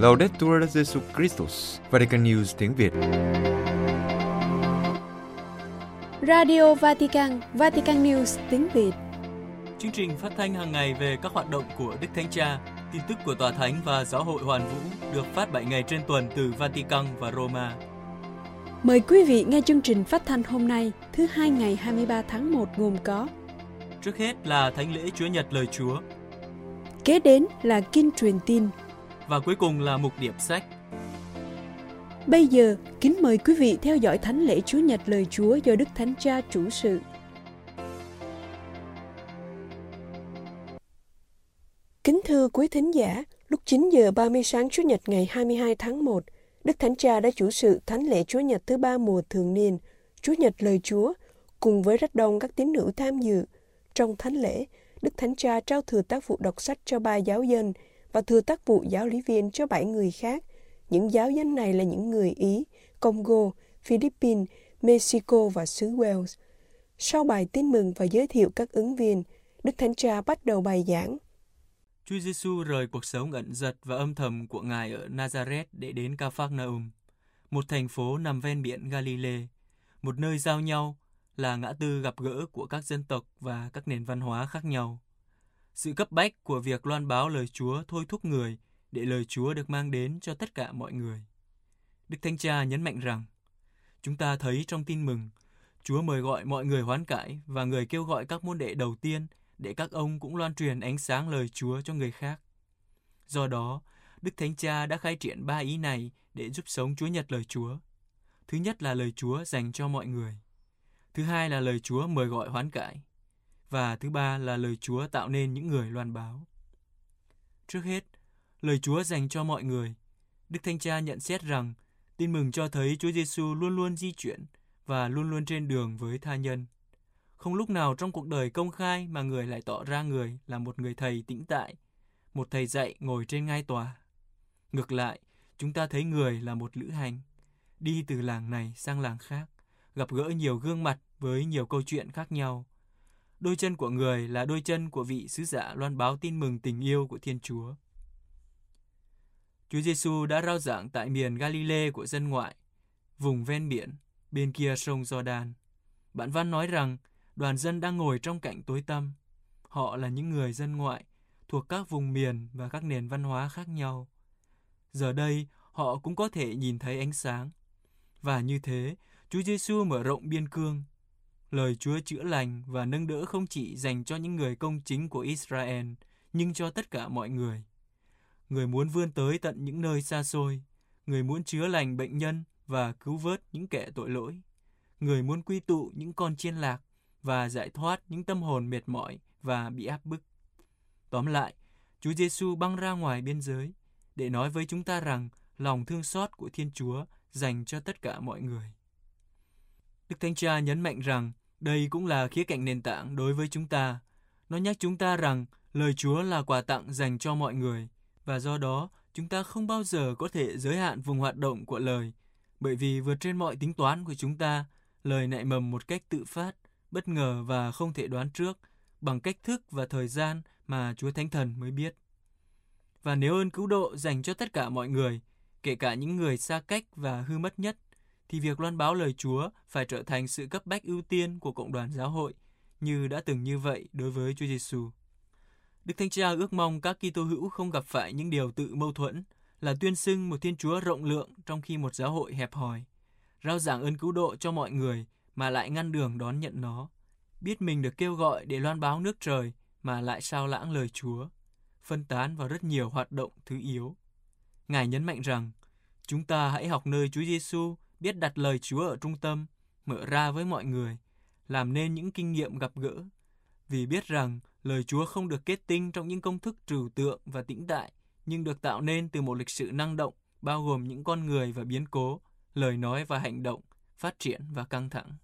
Laudetur Jesu Christus, Vatican News tiếng Việt. Radio Vatican, Vatican News tiếng Việt. Chương trình phát thanh hàng ngày về các hoạt động của Đức Thánh Cha, tin tức của Tòa Thánh và Giáo hội Hoàn Vũ được phát 7 ngày trên tuần từ Vatican và Roma. Mời quý vị nghe chương trình phát thanh hôm nay, thứ hai ngày 23 tháng 1 gồm có Trước hết là Thánh lễ Chúa Nhật lời Chúa Kế đến là kinh truyền tin và cuối cùng là mục điểm sách. Bây giờ, kính mời quý vị theo dõi Thánh lễ Chúa Nhật lời Chúa do Đức Thánh Cha chủ sự. Kính thưa quý thính giả, lúc 9 giờ 30 sáng Chúa Nhật ngày 22 tháng 1, Đức Thánh Cha đã chủ sự Thánh lễ Chúa Nhật thứ ba mùa thường niên, Chúa Nhật lời Chúa, cùng với rất đông các tín nữ tham dự. Trong Thánh lễ, Đức Thánh Cha trao thừa tác vụ đọc sách cho ba giáo dân và thừa tác vụ giáo lý viên cho bảy người khác. Những giáo dân này là những người Ý, Congo, Philippines, Mexico và xứ Wales. Sau bài tin mừng và giới thiệu các ứng viên, Đức Thánh Cha bắt đầu bài giảng. Chúa Giêsu rời cuộc sống ẩn giật và âm thầm của Ngài ở Nazareth để đến Capernaum, một thành phố nằm ven biển Galilee, một nơi giao nhau là ngã tư gặp gỡ của các dân tộc và các nền văn hóa khác nhau. Sự cấp bách của việc loan báo lời Chúa thôi thúc người để lời Chúa được mang đến cho tất cả mọi người. Đức Thánh Cha nhấn mạnh rằng, chúng ta thấy trong tin mừng, Chúa mời gọi mọi người hoán cải và người kêu gọi các môn đệ đầu tiên để các ông cũng loan truyền ánh sáng lời Chúa cho người khác. Do đó, Đức Thánh Cha đã khai triển ba ý này để giúp sống Chúa Nhật lời Chúa. Thứ nhất là lời Chúa dành cho mọi người. Thứ hai là lời Chúa mời gọi hoán cải. Và thứ ba là lời Chúa tạo nên những người loan báo. Trước hết, lời Chúa dành cho mọi người. Đức Thánh Cha nhận xét rằng tin mừng cho thấy Chúa Giêsu luôn luôn di chuyển và luôn luôn trên đường với tha nhân. Không lúc nào trong cuộc đời công khai mà người lại tỏ ra người là một người thầy tĩnh tại, một thầy dạy ngồi trên ngai tòa. Ngược lại, chúng ta thấy người là một lữ hành, đi từ làng này sang làng khác, gặp gỡ nhiều gương mặt với nhiều câu chuyện khác nhau. Đôi chân của người là đôi chân của vị sứ giả loan báo tin mừng tình yêu của Thiên Chúa. Chúa Giêsu đã rao giảng tại miền Galilee của dân ngoại, vùng ven biển, bên kia sông Jordan. Bản văn nói rằng đoàn dân đang ngồi trong cảnh tối tăm. Họ là những người dân ngoại, thuộc các vùng miền và các nền văn hóa khác nhau. Giờ đây, họ cũng có thể nhìn thấy ánh sáng. Và như thế, Chúa Giêsu mở rộng biên cương. Lời Chúa chữa lành và nâng đỡ không chỉ dành cho những người công chính của Israel, nhưng cho tất cả mọi người. Người muốn vươn tới tận những nơi xa xôi, người muốn chữa lành bệnh nhân và cứu vớt những kẻ tội lỗi. Người muốn quy tụ những con chiên lạc và giải thoát những tâm hồn mệt mỏi và bị áp bức. Tóm lại, Chúa Giêsu băng ra ngoài biên giới để nói với chúng ta rằng lòng thương xót của Thiên Chúa dành cho tất cả mọi người. Đức Thánh Cha nhấn mạnh rằng đây cũng là khía cạnh nền tảng đối với chúng ta. Nó nhắc chúng ta rằng lời Chúa là quà tặng dành cho mọi người và do đó chúng ta không bao giờ có thể giới hạn vùng hoạt động của lời bởi vì vượt trên mọi tính toán của chúng ta, lời nảy mầm một cách tự phát, bất ngờ và không thể đoán trước bằng cách thức và thời gian mà Chúa Thánh Thần mới biết. Và nếu ơn cứu độ dành cho tất cả mọi người, kể cả những người xa cách và hư mất nhất, thì việc loan báo lời Chúa phải trở thành sự cấp bách ưu tiên của cộng đoàn giáo hội, như đã từng như vậy đối với Chúa Giêsu. Đức Thánh Cha ước mong các Kitô hữu không gặp phải những điều tự mâu thuẫn, là tuyên xưng một Thiên Chúa rộng lượng trong khi một giáo hội hẹp hòi, rao giảng ơn cứu độ cho mọi người mà lại ngăn đường đón nhận nó, biết mình được kêu gọi để loan báo nước trời mà lại sao lãng lời Chúa, phân tán vào rất nhiều hoạt động thứ yếu. Ngài nhấn mạnh rằng, chúng ta hãy học nơi Chúa Giêsu biết đặt lời Chúa ở trung tâm, mở ra với mọi người, làm nên những kinh nghiệm gặp gỡ, vì biết rằng lời Chúa không được kết tinh trong những công thức trừu tượng và tĩnh tại, nhưng được tạo nên từ một lịch sử năng động, bao gồm những con người và biến cố, lời nói và hành động, phát triển và căng thẳng.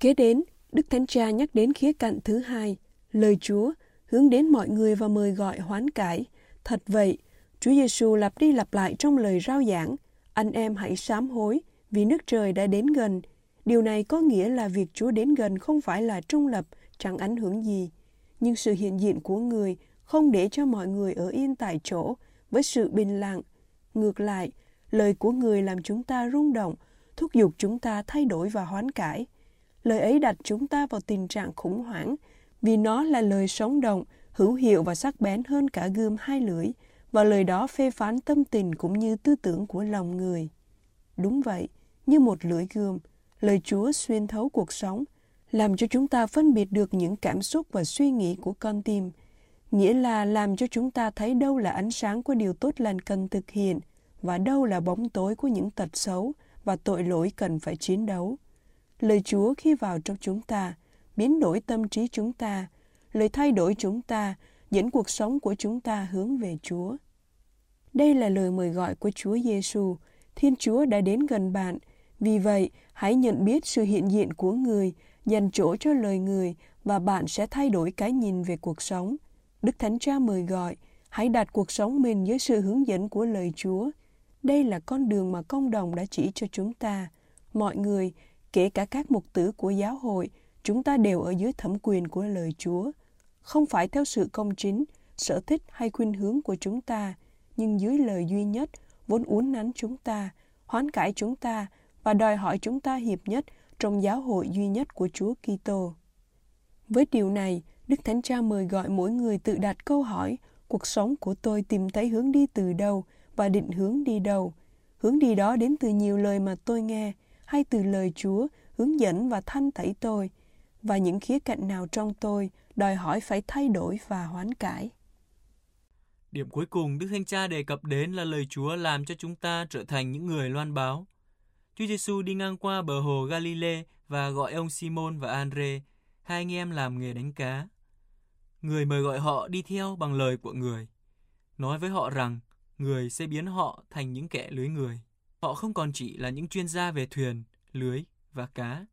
Kế đến, Đức Thánh Cha nhắc đến khía cạnh thứ hai, lời Chúa hướng đến mọi người và mời gọi hoán cải. Thật vậy, Chúa Giêsu lặp đi lặp lại trong lời rao giảng, anh em hãy sám hối vì nước trời đã đến gần. Điều này có nghĩa là việc Chúa đến gần không phải là trung lập, chẳng ảnh hưởng gì, nhưng sự hiện diện của người không để cho mọi người ở yên tại chỗ với sự bình lặng. Ngược lại, lời của người làm chúng ta rung động, thúc giục chúng ta thay đổi và hoán cải. Lời ấy đặt chúng ta vào tình trạng khủng hoảng vì nó là lời sống động, hữu hiệu và sắc bén hơn cả gươm hai lưỡi, và lời đó phê phán tâm tình cũng như tư tưởng của lòng người. Đúng vậy, như một lưỡi gươm, lời Chúa xuyên thấu cuộc sống, làm cho chúng ta phân biệt được những cảm xúc và suy nghĩ của con tim, nghĩa là làm cho chúng ta thấy đâu là ánh sáng của điều tốt lành cần thực hiện và đâu là bóng tối của những tật xấu và tội lỗi cần phải chiến đấu. Lời Chúa khi vào trong chúng ta, biến đổi tâm trí chúng ta, lời thay đổi chúng ta, dẫn cuộc sống của chúng ta hướng về Chúa. Đây là lời mời gọi của Chúa Giêsu. Thiên Chúa đã đến gần bạn. Vì vậy, hãy nhận biết sự hiện diện của người, dành chỗ cho lời người và bạn sẽ thay đổi cái nhìn về cuộc sống. Đức Thánh Cha mời gọi, hãy đặt cuộc sống mình dưới sự hướng dẫn của lời Chúa. Đây là con đường mà công đồng đã chỉ cho chúng ta. Mọi người, kể cả các mục tử của giáo hội, chúng ta đều ở dưới thẩm quyền của lời Chúa. Không phải theo sự công chính, sở thích hay khuynh hướng của chúng ta, nhưng dưới lời duy nhất, vốn uốn nắn chúng ta, hoán cải chúng ta và đòi hỏi chúng ta hiệp nhất trong giáo hội duy nhất của Chúa Kitô. Với điều này, Đức Thánh Cha mời gọi mỗi người tự đặt câu hỏi, cuộc sống của tôi tìm thấy hướng đi từ đâu và định hướng đi đâu. Hướng đi đó đến từ nhiều lời mà tôi nghe, hay từ lời Chúa hướng dẫn và thanh tẩy tôi, và những khía cạnh nào trong tôi đòi hỏi phải thay đổi và hoán cải. Điểm cuối cùng Đức Thánh Cha đề cập đến là lời Chúa làm cho chúng ta trở thành những người loan báo. Chúa Giêsu đi ngang qua bờ hồ Galilee và gọi ông Simon và Andre, hai anh em làm nghề đánh cá. Người mời gọi họ đi theo bằng lời của người, nói với họ rằng người sẽ biến họ thành những kẻ lưới người. Họ không còn chỉ là những chuyên gia về thuyền, lưới và cá,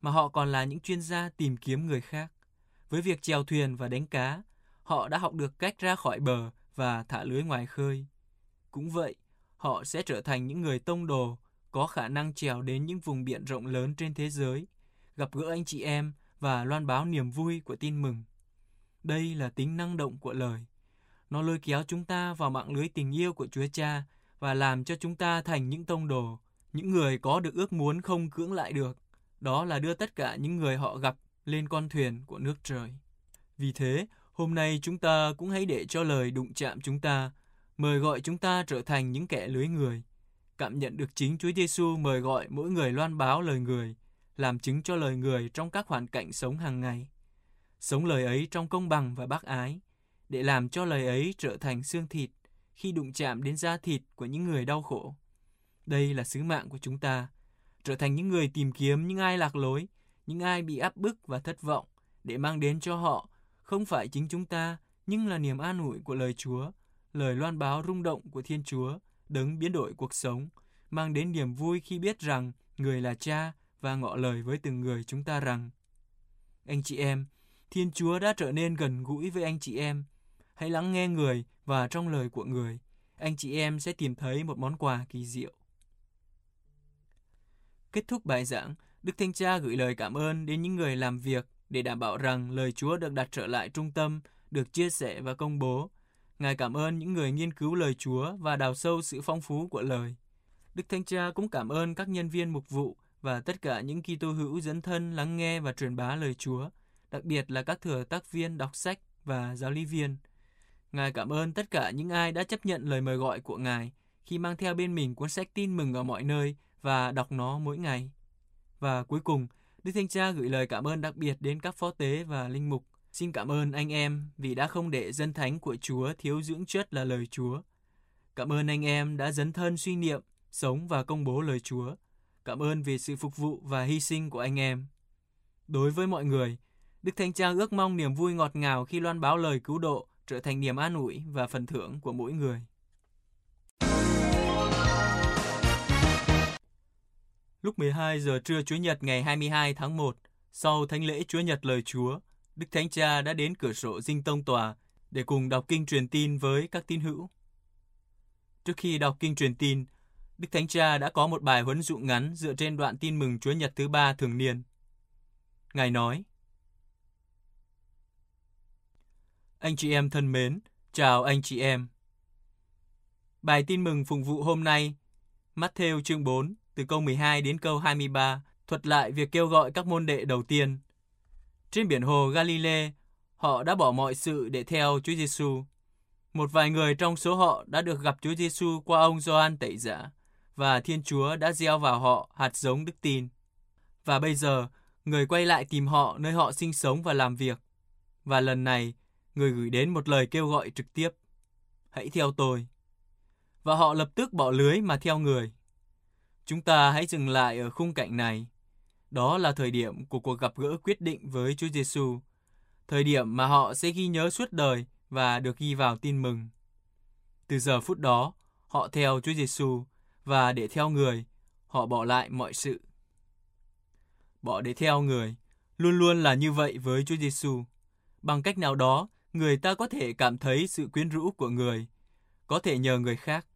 mà họ còn là những chuyên gia tìm kiếm người khác. Với việc chèo thuyền và đánh cá, họ đã học được cách ra khỏi bờ và thả lưới ngoài khơi. Cũng vậy, họ sẽ trở thành những người tông đồ có khả năng trèo đến những vùng biển rộng lớn trên thế giới, gặp gỡ anh chị em và loan báo niềm vui của tin mừng. Đây là tính năng động của lời. Nó lôi kéo chúng ta vào mạng lưới tình yêu của Chúa Cha và làm cho chúng ta thành những tông đồ, những người có được ước muốn không cưỡng lại được. Đó là đưa tất cả những người họ gặp lên con thuyền của nước trời. Vì thế, hôm nay chúng ta cũng hãy để cho lời đụng chạm chúng ta, mời gọi chúng ta trở thành những kẻ lưới người. Cảm nhận được chính Chúa Giêsu mời gọi mỗi người loan báo lời người, làm chứng cho lời người trong các hoàn cảnh sống hàng ngày. Sống lời ấy trong công bằng và bác ái, để làm cho lời ấy trở thành xương thịt khi đụng chạm đến da thịt của những người đau khổ. Đây là sứ mạng của chúng ta, trở thành những người tìm kiếm những ai lạc lối, những ai bị áp bức và thất vọng, để mang đến cho họ không phải chính chúng ta, nhưng là niềm an ủi của lời Chúa, lời loan báo rung động của Thiên Chúa, đấng biến đổi cuộc sống, mang đến niềm vui khi biết rằng người là cha và ngỏ lời với từng người chúng ta rằng Anh chị em, Thiên Chúa đã trở nên gần gũi với anh chị em. Hãy lắng nghe người và trong lời của người, anh chị em sẽ tìm thấy một món quà kỳ diệu. Kết thúc bài giảng, Đức thánh Cha gửi lời cảm ơn đến những người làm việc để đảm bảo rằng lời Chúa được đặt trở lại trung tâm, được chia sẻ và công bố. Ngài cảm ơn những người nghiên cứu lời Chúa và đào sâu sự phong phú của lời. Đức thánh Cha cũng cảm ơn các nhân viên mục vụ và tất cả những Kitô hữu dẫn thân lắng nghe và truyền bá lời Chúa, đặc biệt là các thừa tác viên đọc sách và giáo lý viên. Ngài cảm ơn tất cả những ai đã chấp nhận lời mời gọi của Ngài khi mang theo bên mình cuốn sách tin mừng ở mọi nơi và đọc nó mỗi ngày. Và cuối cùng, Đức Thanh Cha gửi lời cảm ơn đặc biệt đến các phó tế và linh mục. Xin cảm ơn anh em vì đã không để dân thánh của Chúa thiếu dưỡng chất là lời Chúa. Cảm ơn anh em đã dấn thân suy niệm, sống và công bố lời Chúa. Cảm ơn vì sự phục vụ và hy sinh của anh em. Đối với mọi người, Đức Thánh Cha ước mong niềm vui ngọt ngào khi loan báo lời cứu độ trở thành niềm an ủi và phần thưởng của mỗi người. Lúc 12 giờ trưa Chúa Nhật ngày 22 tháng 1, sau thánh lễ Chúa Nhật lời Chúa, Đức Thánh Cha đã đến cửa sổ dinh tông tòa để cùng đọc kinh truyền tin với các tín hữu. Trước khi đọc kinh truyền tin, Đức Thánh Cha đã có một bài huấn dụ ngắn dựa trên đoạn tin mừng Chúa Nhật thứ ba thường niên. Ngài nói, Anh chị em thân mến, chào anh chị em. Bài tin mừng phụng vụ hôm nay, Matthew chương 4, từ câu 12 đến câu 23, thuật lại việc kêu gọi các môn đệ đầu tiên. Trên biển hồ Galilee, họ đã bỏ mọi sự để theo Chúa Giêsu. Một vài người trong số họ đã được gặp Chúa Giêsu qua ông Gioan Tẩy Giả và Thiên Chúa đã gieo vào họ hạt giống đức tin. Và bây giờ, người quay lại tìm họ nơi họ sinh sống và làm việc. Và lần này, người gửi đến một lời kêu gọi trực tiếp. Hãy theo tôi. Và họ lập tức bỏ lưới mà theo người. Chúng ta hãy dừng lại ở khung cảnh này. Đó là thời điểm của cuộc gặp gỡ quyết định với Chúa Giêsu, thời điểm mà họ sẽ ghi nhớ suốt đời và được ghi vào tin mừng. Từ giờ phút đó, họ theo Chúa Giêsu và để theo người, họ bỏ lại mọi sự. Bỏ để theo người, luôn luôn là như vậy với Chúa Giêsu. Bằng cách nào đó, người ta có thể cảm thấy sự quyến rũ của người, có thể nhờ người khác.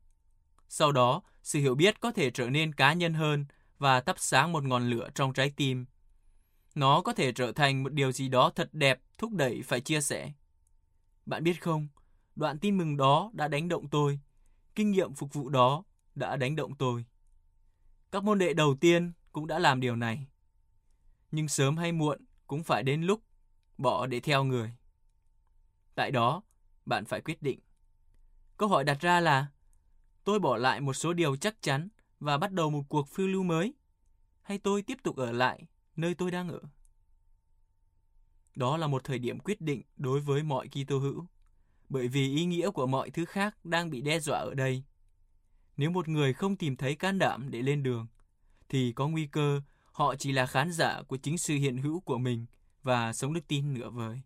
Sau đó, sự hiểu biết có thể trở nên cá nhân hơn và thắp sáng một ngọn lửa trong trái tim. Nó có thể trở thành một điều gì đó thật đẹp, thúc đẩy phải chia sẻ. Bạn biết không, đoạn tin mừng đó đã đánh động tôi. Kinh nghiệm phục vụ đó đã đánh động tôi. Các môn đệ đầu tiên cũng đã làm điều này. Nhưng sớm hay muộn cũng phải đến lúc bỏ để theo người. Tại đó, bạn phải quyết định. Câu hỏi đặt ra là, tôi bỏ lại một số điều chắc chắn và bắt đầu một cuộc phiêu lưu mới, hay tôi tiếp tục ở lại nơi tôi đang ở? Đó là một thời điểm quyết định đối với mọi Kitô hữu, bởi vì ý nghĩa của mọi thứ khác đang bị đe dọa ở đây. Nếu một người không tìm thấy can đảm để lên đường, thì có nguy cơ họ chỉ là khán giả của chính sự hiện hữu của mình và sống đức tin nửa vời.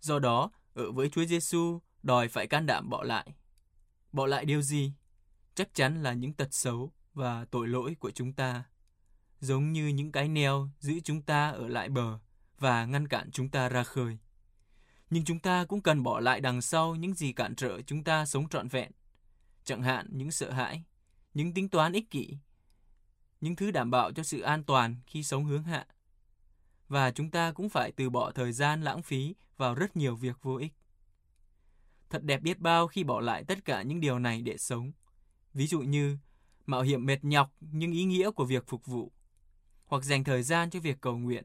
Do đó, ở với Chúa Giêsu đòi phải can đảm bỏ lại. Bỏ lại điều gì? Chắc chắn là những tật xấu và tội lỗi của chúng ta, giống như những cái neo giữ chúng ta ở lại bờ và ngăn cản chúng ta ra khơi. Nhưng chúng ta cũng cần bỏ lại đằng sau những gì cản trở chúng ta sống trọn vẹn, chẳng hạn những sợ hãi, những tính toán ích kỷ, những thứ đảm bảo cho sự an toàn khi sống hướng hạ. Và chúng ta cũng phải từ bỏ thời gian lãng phí vào rất nhiều việc vô ích. Thật đẹp biết bao khi bỏ lại tất cả những điều này để sống. Ví dụ như mạo hiểm mệt nhọc nhưng ý nghĩa của việc phục vụ, hoặc dành thời gian cho việc cầu nguyện,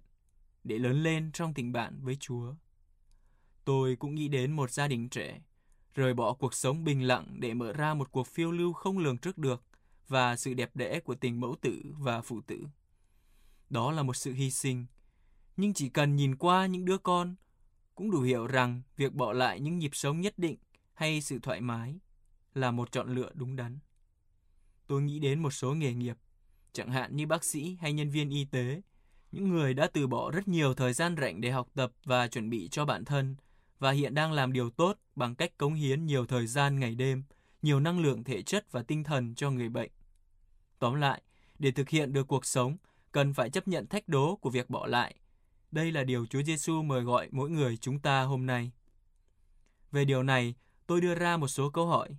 để lớn lên trong tình bạn với Chúa. Tôi cũng nghĩ đến một gia đình trẻ, rời bỏ cuộc sống bình lặng để mở ra một cuộc phiêu lưu không lường trước được và sự đẹp đẽ của tình mẫu tử và phụ tử. Đó là một sự hy sinh, nhưng chỉ cần nhìn qua những đứa con cũng đủ hiểu rằng việc bỏ lại những nhịp sống nhất định hay sự thoải mái là một chọn lựa đúng đắn. Tôi nghĩ đến một số nghề nghiệp, chẳng hạn như bác sĩ hay nhân viên y tế, những người đã từ bỏ rất nhiều thời gian rảnh để học tập và chuẩn bị cho bản thân và hiện đang làm điều tốt bằng cách cống hiến nhiều thời gian ngày đêm, nhiều năng lượng thể chất và tinh thần cho người bệnh. Tóm lại, để thực hiện được cuộc sống, cần phải chấp nhận thách đố của việc bỏ lại. Đây là điều Chúa Giêsu mời gọi mỗi người chúng ta hôm nay. Về điều này, tôi đưa ra một số câu hỏi.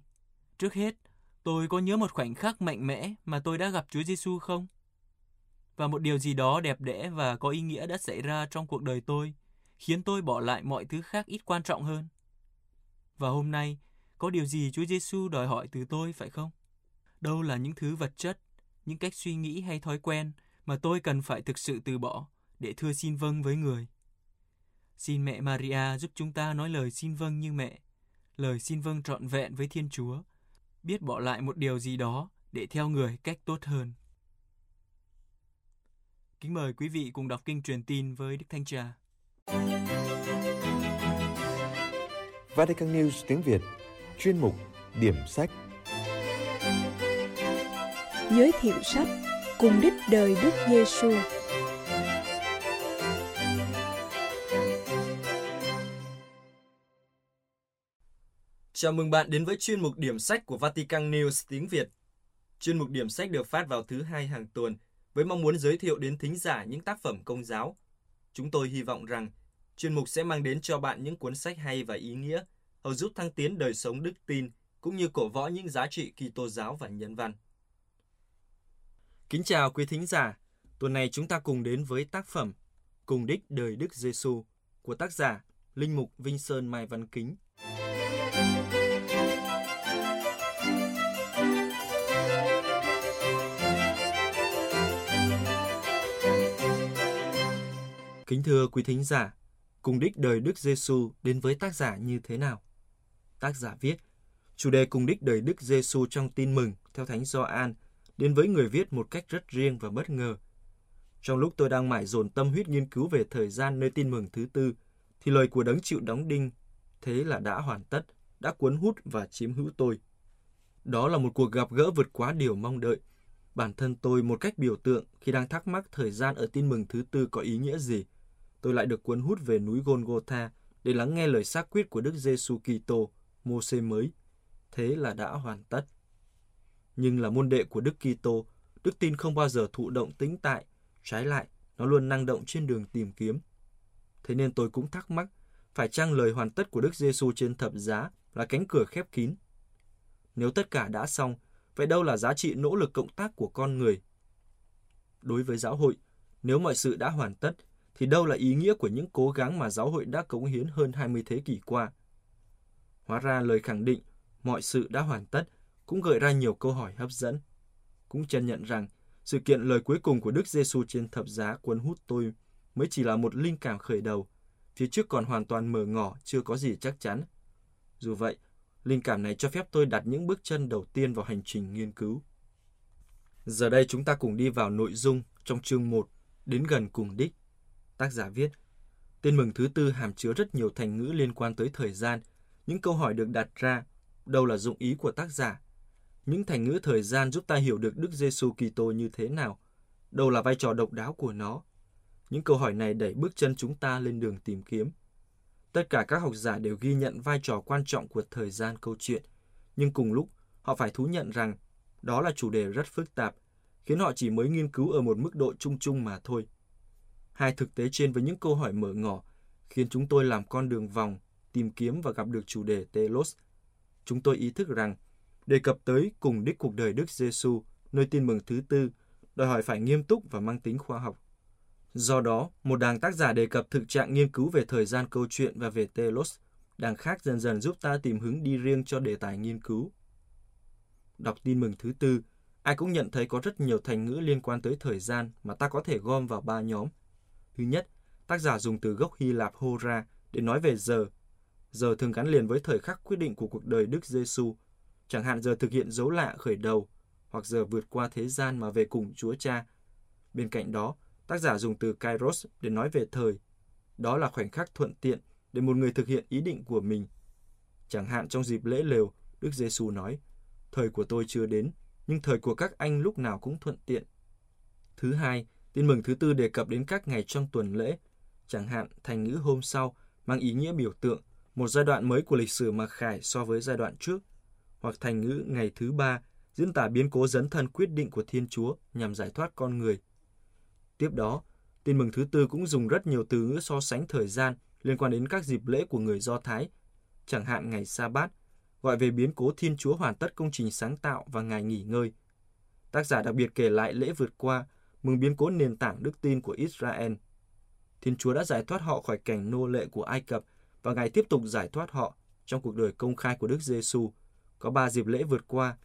Trước hết, tôi có nhớ một khoảnh khắc mạnh mẽ mà tôi đã gặp Chúa Giêsu không? Và một điều gì đó đẹp đẽ và có ý nghĩa đã xảy ra trong cuộc đời tôi, khiến tôi bỏ lại mọi thứ khác ít quan trọng hơn. Và hôm nay, có điều gì Chúa Giêsu đòi hỏi từ tôi phải không? Đâu là những thứ vật chất, những cách suy nghĩ hay thói quen mà tôi cần phải thực sự từ bỏ để thưa xin vâng với người. Xin mẹ Maria giúp chúng ta nói lời xin vâng như mẹ, lời xin vâng trọn vẹn với Thiên Chúa, biết bỏ lại một điều gì đó để theo người cách tốt hơn. Kính mời quý vị cùng đọc kinh truyền tin với Đức Thanh Cha. Vatican News tiếng Việt Chuyên mục Điểm sách Giới thiệu sách Cùng đích đời Đức Giêsu. Chào mừng bạn đến với chuyên mục điểm sách của Vatican News tiếng Việt. Chuyên mục điểm sách được phát vào thứ hai hàng tuần với mong muốn giới thiệu đến thính giả những tác phẩm công giáo. Chúng tôi hy vọng rằng chuyên mục sẽ mang đến cho bạn những cuốn sách hay và ý nghĩa, hầu giúp thăng tiến đời sống đức tin cũng như cổ võ những giá trị Kitô giáo và nhân văn. Kính chào quý thính giả. Tuần này chúng ta cùng đến với tác phẩm Cùng đích đời Đức Giêsu của tác giả Linh mục Vinh Sơn Mai Văn Kính. Kính thưa quý thính giả, cùng đích đời Đức Giêsu đến với tác giả như thế nào? Tác giả viết, chủ đề cùng đích đời Đức Giêsu trong tin mừng theo Thánh Gioan đến với người viết một cách rất riêng và bất ngờ. Trong lúc tôi đang mải dồn tâm huyết nghiên cứu về thời gian nơi tin mừng thứ tư, thì lời của đấng chịu đóng đinh thế là đã hoàn tất, đã cuốn hút và chiếm hữu tôi. Đó là một cuộc gặp gỡ vượt quá điều mong đợi. Bản thân tôi một cách biểu tượng khi đang thắc mắc thời gian ở tin mừng thứ tư có ý nghĩa gì. Tôi lại được cuốn hút về núi Golgotha để lắng nghe lời xác quyết của Đức Giêsu Kitô, Môse mới. Thế là đã hoàn tất. Nhưng là môn đệ của Đức Kitô, đức tin không bao giờ thụ động tĩnh tại, trái lại, nó luôn năng động trên đường tìm kiếm. Thế nên tôi cũng thắc mắc, phải chăng lời hoàn tất của Đức Giêsu trên thập giá là cánh cửa khép kín? Nếu tất cả đã xong, vậy đâu là giá trị nỗ lực cộng tác của con người? Đối với giáo hội, nếu mọi sự đã hoàn tất, thì đâu là ý nghĩa của những cố gắng mà giáo hội đã cống hiến hơn 20 thế kỷ qua? Hóa ra lời khẳng định mọi sự đã hoàn tất cũng gợi ra nhiều câu hỏi hấp dẫn. Cũng chân nhận rằng sự kiện lời cuối cùng của Đức Giêsu trên thập giá cuốn hút tôi mới chỉ là một linh cảm khởi đầu, phía trước còn hoàn toàn mờ ngỏ, chưa có gì chắc chắn. Dù vậy, linh cảm này cho phép tôi đặt những bước chân đầu tiên vào hành trình nghiên cứu. Giờ đây chúng ta cùng đi vào nội dung trong chương 1, đến gần cùng đích. Tác giả viết, Tên mừng thứ tư hàm chứa rất nhiều thành ngữ liên quan tới thời gian. Những câu hỏi được đặt ra, đâu là dụng ý của tác giả? Những thành ngữ thời gian giúp ta hiểu được Đức Giêsu Kitô như thế nào? Đâu là vai trò độc đáo của nó? Những câu hỏi này đẩy bước chân chúng ta lên đường tìm kiếm. Tất cả các học giả đều ghi nhận vai trò quan trọng của thời gian câu chuyện, nhưng cùng lúc họ phải thú nhận rằng đó là chủ đề rất phức tạp, khiến họ chỉ mới nghiên cứu ở một mức độ chung chung mà thôi. Hai thực tế trên với những câu hỏi mở ngỏ khiến chúng tôi làm con đường vòng, tìm kiếm và gặp được chủ đề telos. Chúng tôi ý thức rằng đề cập tới cùng đích cuộc đời Đức Giêsu, nơi tin mừng thứ tư, đòi hỏi phải nghiêm túc và mang tính khoa học. Do đó, một đàng tác giả đề cập thực trạng nghiên cứu về thời gian câu chuyện và về telos, đàng khác dần dần giúp ta tìm hướng đi riêng cho đề tài nghiên cứu. Đọc tin mừng thứ tư, ai cũng nhận thấy có rất nhiều thành ngữ liên quan tới thời gian mà ta có thể gom vào ba nhóm. Thứ nhất, tác giả dùng từ gốc Hy Lạp hora để nói về giờ. Giờ thường gắn liền với thời khắc quyết định của cuộc đời Đức Giêsu, chẳng hạn giờ thực hiện dấu lạ khởi đầu, hoặc giờ vượt qua thế gian mà về cùng Chúa Cha. Bên cạnh đó, Tác giả dùng từ kairos để nói về thời. Đó là khoảnh khắc thuận tiện để một người thực hiện ý định của mình. Chẳng hạn trong dịp lễ lều, Đức Giêsu nói, thời của tôi chưa đến, nhưng thời của các anh lúc nào cũng thuận tiện. Thứ hai, tin mừng thứ tư đề cập đến các ngày trong tuần lễ, chẳng hạn thành ngữ hôm sau mang ý nghĩa biểu tượng, một giai đoạn mới của lịch sử mặc khải so với giai đoạn trước, hoặc thành ngữ ngày thứ ba diễn tả biến cố dấn thân quyết định của Thiên Chúa nhằm giải thoát con người – Tiếp đó, tin mừng thứ tư cũng dùng rất nhiều từ ngữ so sánh thời gian liên quan đến các dịp lễ của người Do Thái, chẳng hạn ngày sa bát, gọi về biến cố Thiên Chúa hoàn tất công trình sáng tạo và ngày nghỉ ngơi. Tác giả đặc biệt kể lại lễ vượt qua, mừng biến cố nền tảng đức tin của Israel. Thiên Chúa đã giải thoát họ khỏi cảnh nô lệ của Ai Cập và Ngài tiếp tục giải thoát họ trong cuộc đời công khai của Đức Giêsu. Có ba dịp lễ vượt qua.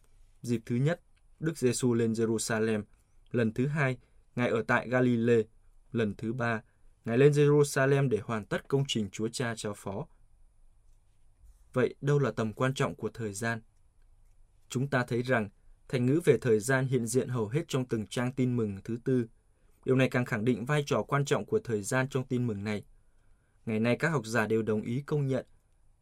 Dịp thứ nhất, Đức Giêsu lên Jerusalem. Lần thứ hai, Ngài ở tại Galilee. Lần thứ ba, Ngài lên Jerusalem để hoàn tất công trình Chúa Cha cho phó. Vậy đâu là tầm quan trọng của thời gian? Chúng ta thấy rằng thành ngữ về thời gian hiện diện hầu hết trong từng trang tin mừng thứ tư. Điều này càng khẳng định vai trò quan trọng của thời gian trong tin mừng này. Ngày nay các học giả đều đồng ý công nhận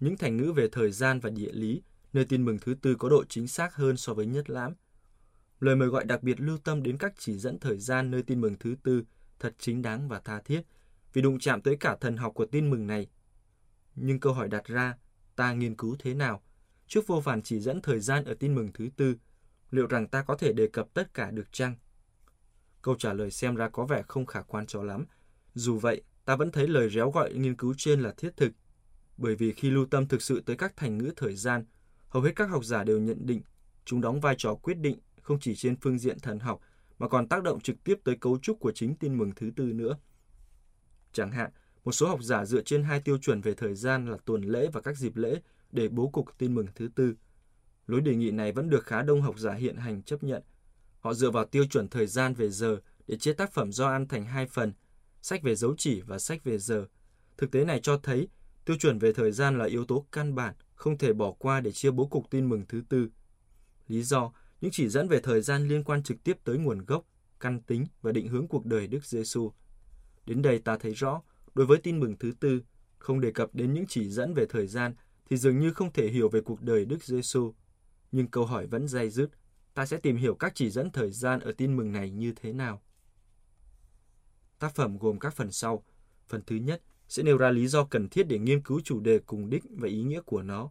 những thành ngữ về thời gian và địa lý nơi tin mừng thứ tư có độ chính xác hơn so với nhất lãm – Lời mời gọi đặc biệt lưu tâm đến các chỉ dẫn thời gian nơi tin mừng thứ tư thật chính đáng và tha thiết, vì đụng chạm tới cả thần học của tin mừng này. Nhưng câu hỏi đặt ra, ta nghiên cứu thế nào? Trước vô vàn chỉ dẫn thời gian ở tin mừng thứ tư, liệu rằng ta có thể đề cập tất cả được chăng? Câu trả lời xem ra có vẻ không khả quan cho lắm. Dù vậy, ta vẫn thấy lời réo gọi nghiên cứu trên là thiết thực. Bởi vì khi lưu tâm thực sự tới các thành ngữ thời gian, hầu hết các học giả đều nhận định chúng đóng vai trò quyết định không chỉ trên phương diện thần học mà còn tác động trực tiếp tới cấu trúc của chính tin mừng thứ tư nữa. Chẳng hạn, một số học giả dựa trên hai tiêu chuẩn về thời gian là tuần lễ và các dịp lễ để bố cục tin mừng thứ tư. Lối đề nghị này vẫn được khá đông học giả hiện hành chấp nhận. Họ dựa vào tiêu chuẩn thời gian về giờ để chia tác phẩm do ăn thành hai phần, sách về dấu chỉ và sách về giờ. Thực tế này cho thấy tiêu chuẩn về thời gian là yếu tố căn bản không thể bỏ qua để chia bố cục tin mừng thứ tư. Lý do, những chỉ dẫn về thời gian liên quan trực tiếp tới nguồn gốc, căn tính và định hướng cuộc đời Đức Giêsu. Đến đây ta thấy rõ, đối với tin mừng thứ tư, không đề cập đến những chỉ dẫn về thời gian thì dường như không thể hiểu về cuộc đời Đức Giêsu. Nhưng câu hỏi vẫn dây dứt, ta sẽ tìm hiểu các chỉ dẫn thời gian ở tin mừng này như thế nào. Tác phẩm gồm các phần sau. Phần thứ nhất sẽ nêu ra lý do cần thiết để nghiên cứu chủ đề cùng đích và ý nghĩa của nó.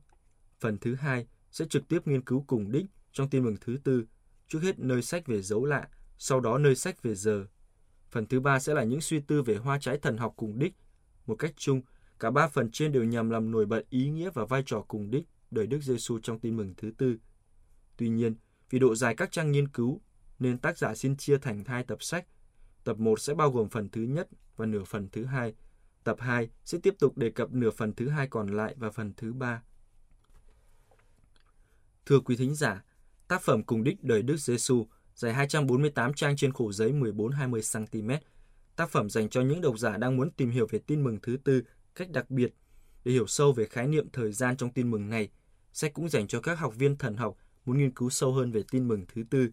Phần thứ hai sẽ trực tiếp nghiên cứu cùng đích trong tin mừng thứ tư, trước hết nơi sách về dấu lạ, sau đó nơi sách về giờ. Phần thứ ba sẽ là những suy tư về hoa trái thần học cùng đích. Một cách chung, cả ba phần trên đều nhằm làm nổi bật ý nghĩa và vai trò cùng đích đời Đức Giêsu trong tin mừng thứ tư. Tuy nhiên, vì độ dài các trang nghiên cứu, nên tác giả xin chia thành hai tập sách. Tập 1 sẽ bao gồm phần thứ nhất và nửa phần thứ hai. Tập 2 sẽ tiếp tục đề cập nửa phần thứ hai còn lại và phần thứ ba. Thưa quý thính giả, tác phẩm cùng đích đời Đức Giêsu dài 248 trang trên khổ giấy 14-20 cm. Tác phẩm dành cho những độc giả đang muốn tìm hiểu về tin mừng thứ tư cách đặc biệt để hiểu sâu về khái niệm thời gian trong tin mừng này. Sách cũng dành cho các học viên thần học muốn nghiên cứu sâu hơn về tin mừng thứ tư.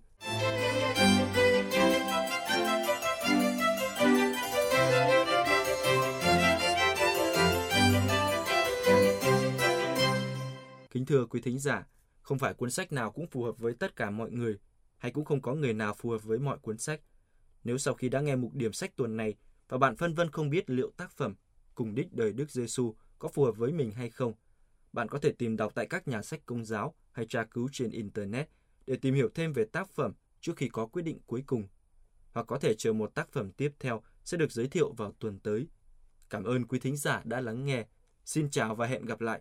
Kính thưa quý thính giả, không phải cuốn sách nào cũng phù hợp với tất cả mọi người, hay cũng không có người nào phù hợp với mọi cuốn sách. Nếu sau khi đã nghe mục điểm sách tuần này và bạn phân vân không biết liệu tác phẩm cùng đích đời Đức Giêsu có phù hợp với mình hay không, bạn có thể tìm đọc tại các nhà sách công giáo hay tra cứu trên Internet để tìm hiểu thêm về tác phẩm trước khi có quyết định cuối cùng. Hoặc có thể chờ một tác phẩm tiếp theo sẽ được giới thiệu vào tuần tới. Cảm ơn quý thính giả đã lắng nghe. Xin chào và hẹn gặp lại.